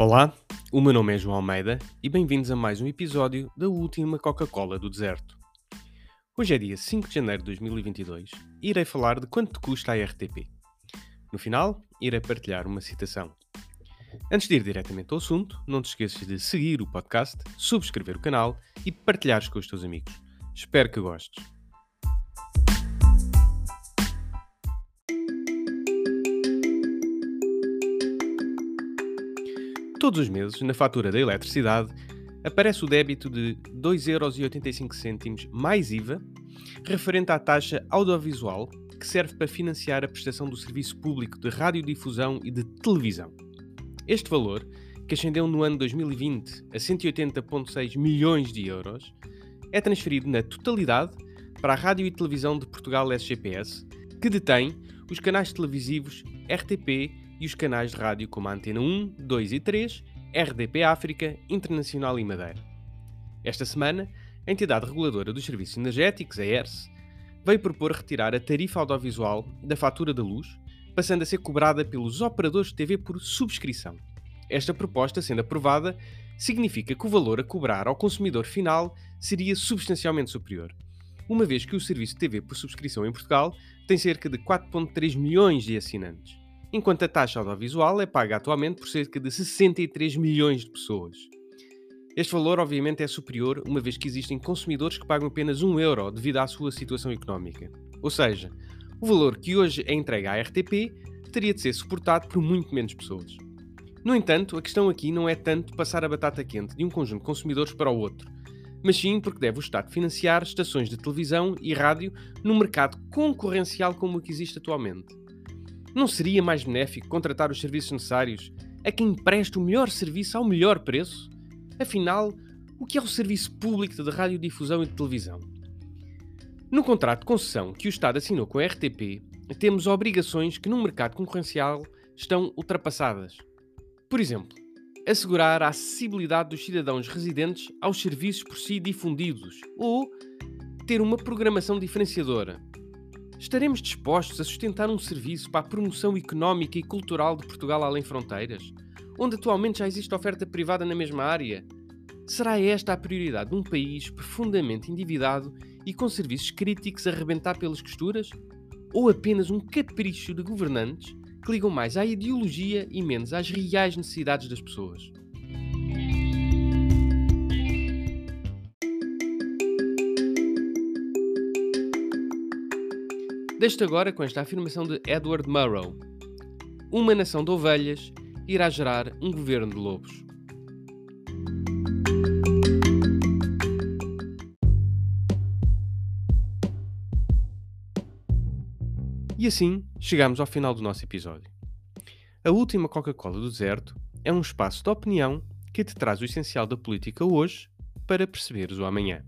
Olá, o meu nome é João Almeida e bem-vindos a mais um episódio da última Coca-Cola do Deserto. Hoje é dia 5 de janeiro de 2022 e irei falar de quanto custa a RTP. No final, irei partilhar uma citação. Antes de ir diretamente ao assunto, não te esqueças de seguir o podcast, subscrever o canal e partilhares com os teus amigos. Espero que gostes. Todos os meses, na fatura da eletricidade, aparece o débito de 2,85€ mais IVA, referente à taxa audiovisual que serve para financiar a prestação do serviço público de radiodifusão e de televisão. Este valor, que ascendeu no ano 2020 a 180,6 milhões de euros, é transferido na totalidade para a Rádio e Televisão de Portugal SGPS, que detém os canais televisivos RTP e os canais de rádio como a Antena 1, 2 e 3, RDP África, Internacional e Madeira. Esta semana, a entidade reguladora dos serviços energéticos, a ERSE, veio propor retirar a tarifa audiovisual da fatura da luz, passando a ser cobrada pelos operadores de TV por subscrição. Esta proposta, sendo aprovada, significa que o valor a cobrar ao consumidor final seria substancialmente superior, uma vez que o serviço de TV por subscrição em Portugal tem cerca de 4,3 milhões de assinantes enquanto a taxa audiovisual é paga atualmente por cerca de 63 milhões de pessoas. Este valor, obviamente, é superior, uma vez que existem consumidores que pagam apenas 1 euro devido à sua situação económica. Ou seja, o valor que hoje é entregue à RTP teria de ser suportado por muito menos pessoas. No entanto, a questão aqui não é tanto passar a batata quente de um conjunto de consumidores para o outro, mas sim porque deve o Estado financiar estações de televisão e rádio num mercado concorrencial como o que existe atualmente. Não seria mais benéfico contratar os serviços necessários a quem presta o melhor serviço ao melhor preço? Afinal, o que é o serviço público de radiodifusão e de televisão? No contrato de concessão que o Estado assinou com a RTP, temos obrigações que num mercado concorrencial estão ultrapassadas. Por exemplo, assegurar a acessibilidade dos cidadãos residentes aos serviços por si difundidos ou ter uma programação diferenciadora, Estaremos dispostos a sustentar um serviço para a promoção económica e cultural de Portugal além fronteiras, onde atualmente já existe oferta privada na mesma área? Será esta a prioridade de um país profundamente endividado e com serviços críticos a rebentar pelas costuras? Ou apenas um capricho de governantes que ligam mais à ideologia e menos às reais necessidades das pessoas? Deixo-te agora com esta afirmação de Edward Murrow: Uma nação de ovelhas irá gerar um governo de lobos. E assim chegamos ao final do nosso episódio. A última Coca-Cola do Deserto é um espaço de opinião que te traz o essencial da política hoje para perceberes o amanhã.